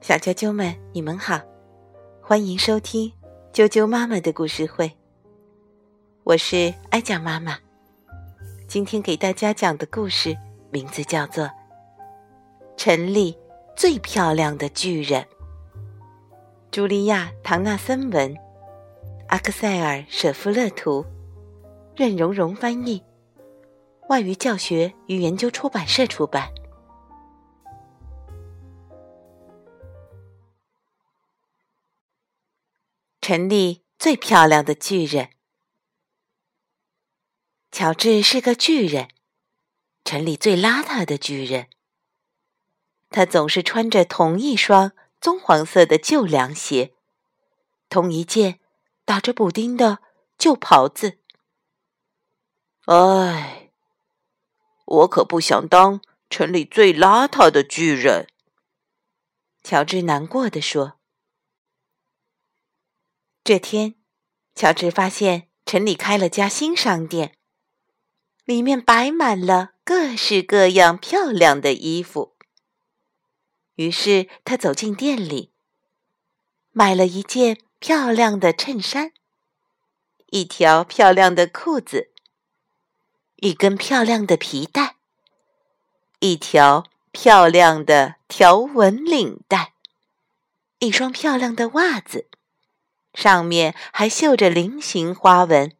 小啾啾们，你们好，欢迎收听啾啾妈妈的故事会。我是艾酱妈妈，今天给大家讲的故事名字叫做《城里最漂亮的巨人》。茱莉亚·唐纳森文，阿克塞尔·舍夫勒图，任蓉蓉翻译，外语教学与研究出版社出版。城里最漂亮的巨人。乔治是个巨人，城里最邋遢的巨人。他总是穿着同一双棕黄色的旧凉鞋，同一件打着补丁的旧袍子。唉，我可不想当城里最邋遢的巨人。乔治难过的说。这天，乔治发现城里开了家新商店，里面摆满了各式各样漂亮的衣服。于是他走进店里，买了一件漂亮的衬衫，一条漂亮的裤子，一根漂亮的皮带，一条漂亮的条纹领带，一双漂亮的袜子。上面还绣着菱形花纹，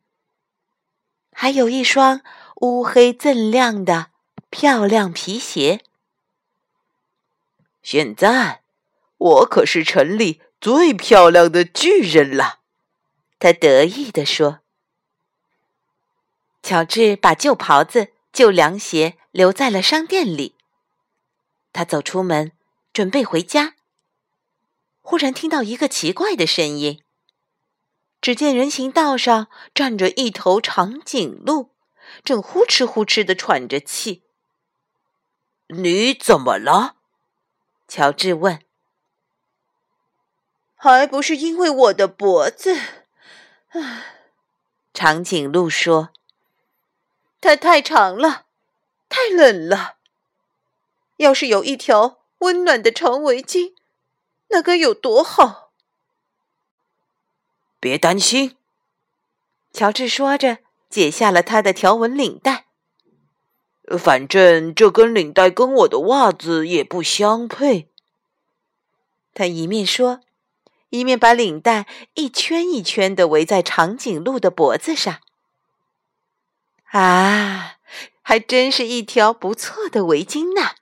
还有一双乌黑锃亮的漂亮皮鞋。现在，我可是城里最漂亮的巨人了，他得意地说。乔治把旧袍子、旧凉鞋留在了商店里。他走出门，准备回家，忽然听到一个奇怪的声音。只见人行道上站着一头长颈鹿，正呼哧呼哧的喘着气。你怎么了？乔治问。还不是因为我的脖子。唉，长颈鹿说：“它太长了，太冷了。要是有一条温暖的长围巾，那该有多好！”别担心，乔治说着，解下了他的条纹领带。反正这根领带跟我的袜子也不相配。他一面说，一面把领带一圈一圈的围在长颈鹿的脖子上。啊，还真是一条不错的围巾呢！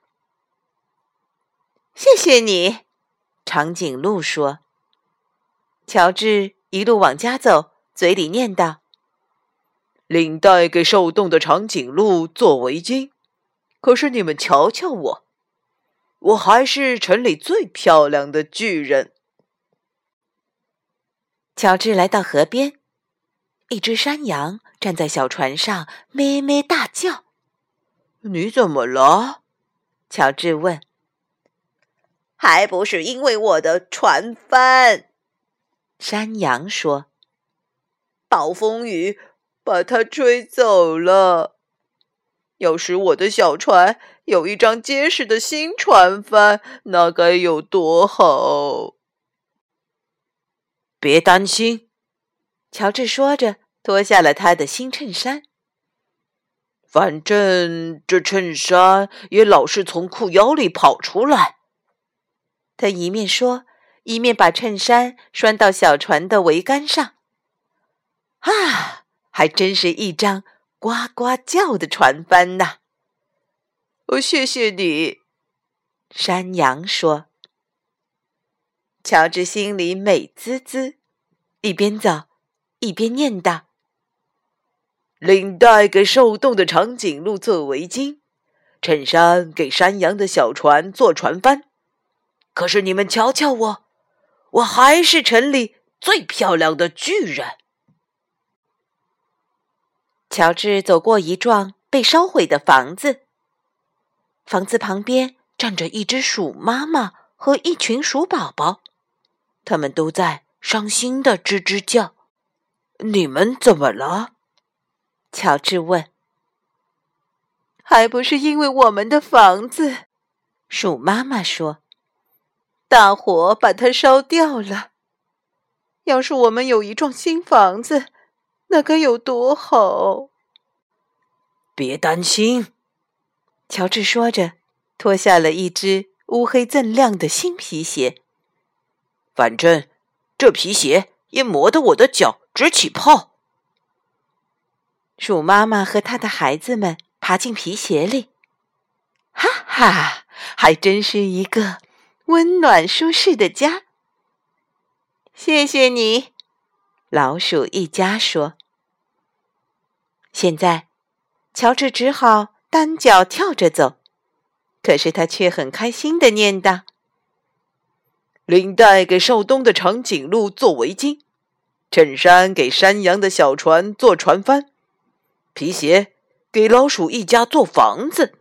谢谢你，长颈鹿说。乔治。一路往家走，嘴里念叨：“领带给受冻的长颈鹿做围巾。可是你们瞧瞧我，我还是城里最漂亮的巨人。”乔治来到河边，一只山羊站在小船上，咩咩大叫。“你怎么了？”乔治问。“还不是因为我的船帆。”山羊说：“暴风雨把它吹走了。要是我的小船有一张结实的新船帆，那该有多好！”别担心，乔治说着，脱下了他的新衬衫。反正这衬衫也老是从裤腰里跑出来。他一面说。一面把衬衫拴到小船的桅杆上，啊，还真是一张呱呱叫的船帆呐！哦，谢谢你，山羊说。乔治心里美滋滋，一边走一边念叨：“领带给受冻的长颈鹿做围巾，衬衫给山羊的小船做船帆。可是你们瞧瞧我。”我还是城里最漂亮的巨人。乔治走过一幢被烧毁的房子，房子旁边站着一只鼠妈妈和一群鼠宝宝，他们都在伤心的吱吱叫。你们怎么了？乔治问。还不是因为我们的房子，鼠妈妈说。大火把它烧掉了。要是我们有一幢新房子，那该有多好！别担心，乔治说着，脱下了一只乌黑锃亮的新皮鞋。反正这皮鞋也磨得我的脚直起泡。鼠妈妈和她的孩子们爬进皮鞋里，哈哈，还真是一个温暖舒适的家。谢谢你，老鼠一家说。现在，乔治只好单脚跳着走，可是他却很开心的念道：“领带给受冻的长颈鹿做围巾，衬衫给山羊的小船做船帆，皮鞋给老鼠一家做房子。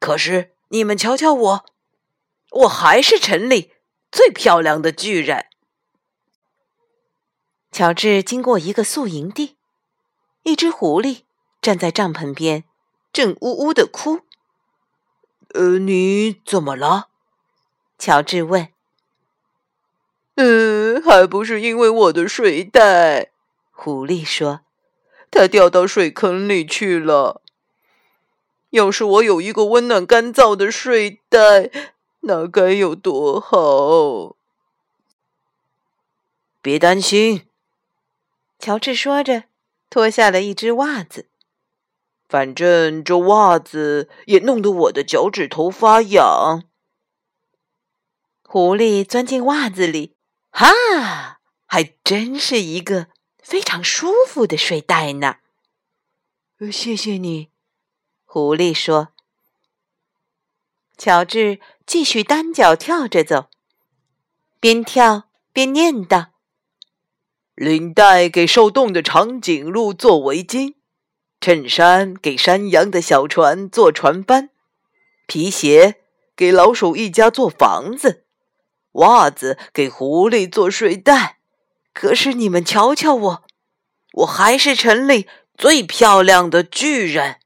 可是你们瞧瞧我，我还是城里最漂亮的巨人。”乔治经过一个宿营地，一只狐狸站在帐篷边，正呜呜的哭。“呃，你怎么了？”乔治问。“嗯，还不是因为我的睡袋。”狐狸说，“它掉到水坑里去了。要是我有一个温暖干燥的睡袋，那该有多好！”别担心。乔治说着，脱下了一只袜子。反正这袜子也弄得我的脚趾头发痒。狐狸钻进袜子里，哈，还真是一个非常舒服的睡袋呢。谢谢你，狐狸说。乔治继续单脚跳着走，边跳边念道。领带给受冻的长颈鹿做围巾，衬衫给山羊的小船做船帆，皮鞋给老鼠一家做房子，袜子给狐狸做睡袋。可是你们瞧瞧我，我还是城里最漂亮的巨人。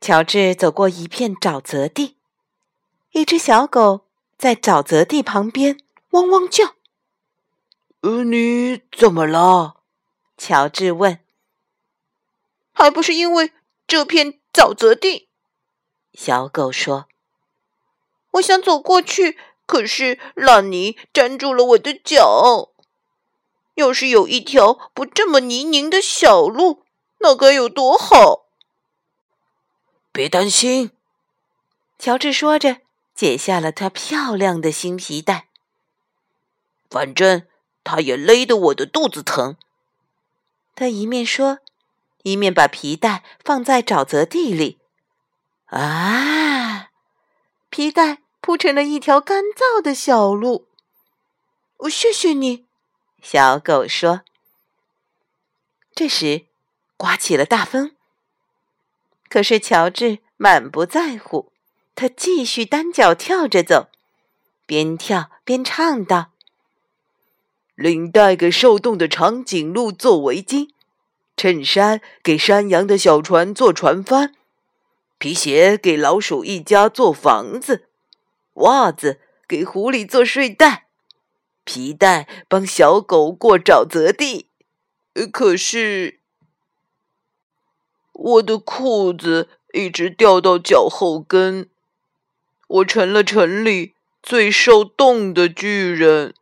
乔治走过一片沼泽地，一只小狗在沼泽地旁边汪汪叫。呃，你怎么了？乔治问。还不是因为这片沼泽地。小狗说：“我想走过去，可是烂泥粘住了我的脚。要是有一条不这么泥泞的小路，那该有多好！”别担心，乔治说着，解下了他漂亮的新皮带。反正。他也勒得我的肚子疼。他一面说，一面把皮带放在沼泽地里。啊！皮带铺成了一条干燥的小路。我谢谢你，小狗说。这时，刮起了大风。可是乔治满不在乎，他继续单脚跳着走，边跳边唱道。领带给受冻的长颈鹿做围巾，衬衫给山羊的小船做船帆，皮鞋给老鼠一家做房子，袜子给狐狸做睡袋，皮带帮小狗过沼泽地。可是我的裤子一直掉到脚后跟，我成了城里最受冻的巨人。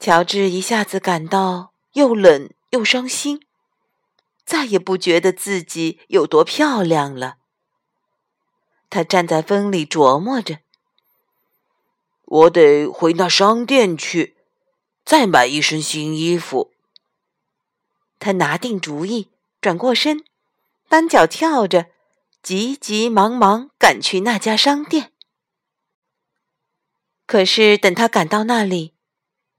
乔治一下子感到又冷又伤心，再也不觉得自己有多漂亮了。他站在风里琢磨着：“我得回那商店去，再买一身新衣服。”他拿定主意，转过身，单脚跳着，急急忙忙赶去那家商店。可是等他赶到那里，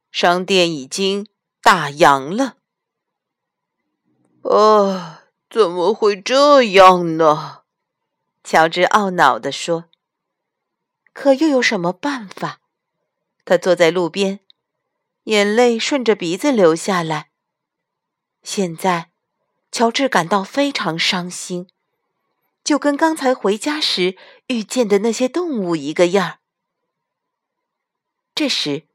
商店已经打烊了。啊，怎么会这样呢？乔治懊恼地说。可又有什么办法？他坐在路边，眼泪顺着鼻子流下来。现在，乔治感到非常伤心，就跟刚才回家时遇见的那些动物一个样儿。这时，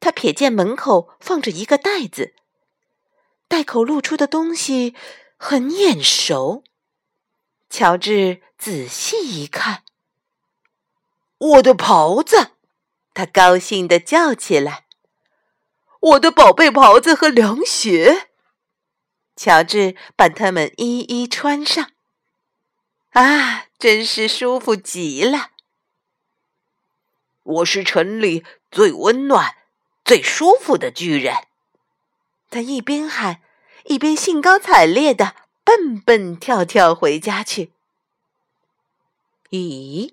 他瞥见门口放着一个袋子，袋口露出的东西很眼熟。乔治仔细一看，我的袍子！他高兴地叫起来：“我的宝贝袍子和凉鞋！”乔治把它们一一穿上。啊，真是舒服极了！我是城里最温暖、最舒服的巨人。他一边喊，一边兴高采烈的蹦蹦跳跳回家去。咦，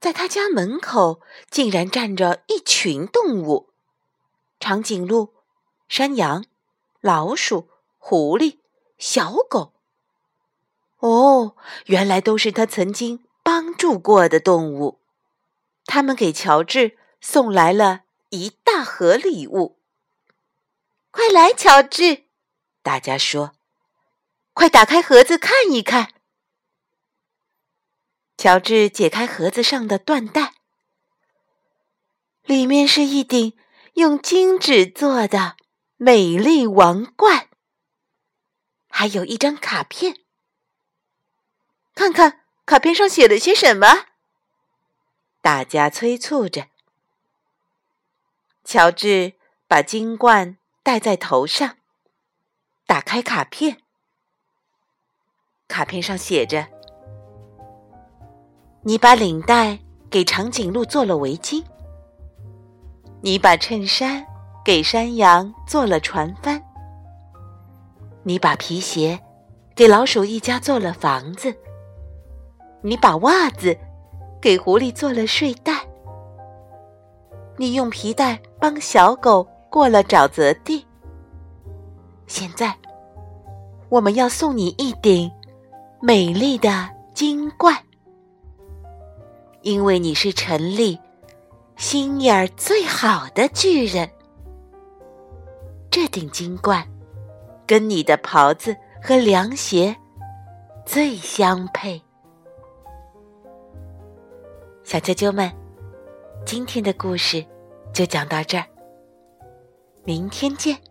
在他家门口竟然站着一群动物：长颈鹿、山羊、老鼠、狐狸、小狗。哦，原来都是他曾经帮助过的动物。他们给乔治送来了一大盒礼物。快来，乔治！大家说：“快打开盒子看一看。”乔治解开盒子上的缎带，里面是一顶用金纸做的美丽王冠，还有一张卡片。看看卡片上写了些什么？大家催促着。乔治把金冠戴在头上，打开卡片。卡片上写着：“你把领带给长颈鹿做了围巾，你把衬衫给山羊做了船帆，你把皮鞋给老鼠一家做了房子。”你把袜子给狐狸做了睡袋，你用皮带帮小狗过了沼泽地。现在，我们要送你一顶美丽的金冠，因为你是城里心眼儿最好的巨人。这顶金冠跟你的袍子和凉鞋最相配。小啾啾们，今天的故事就讲到这儿，明天见。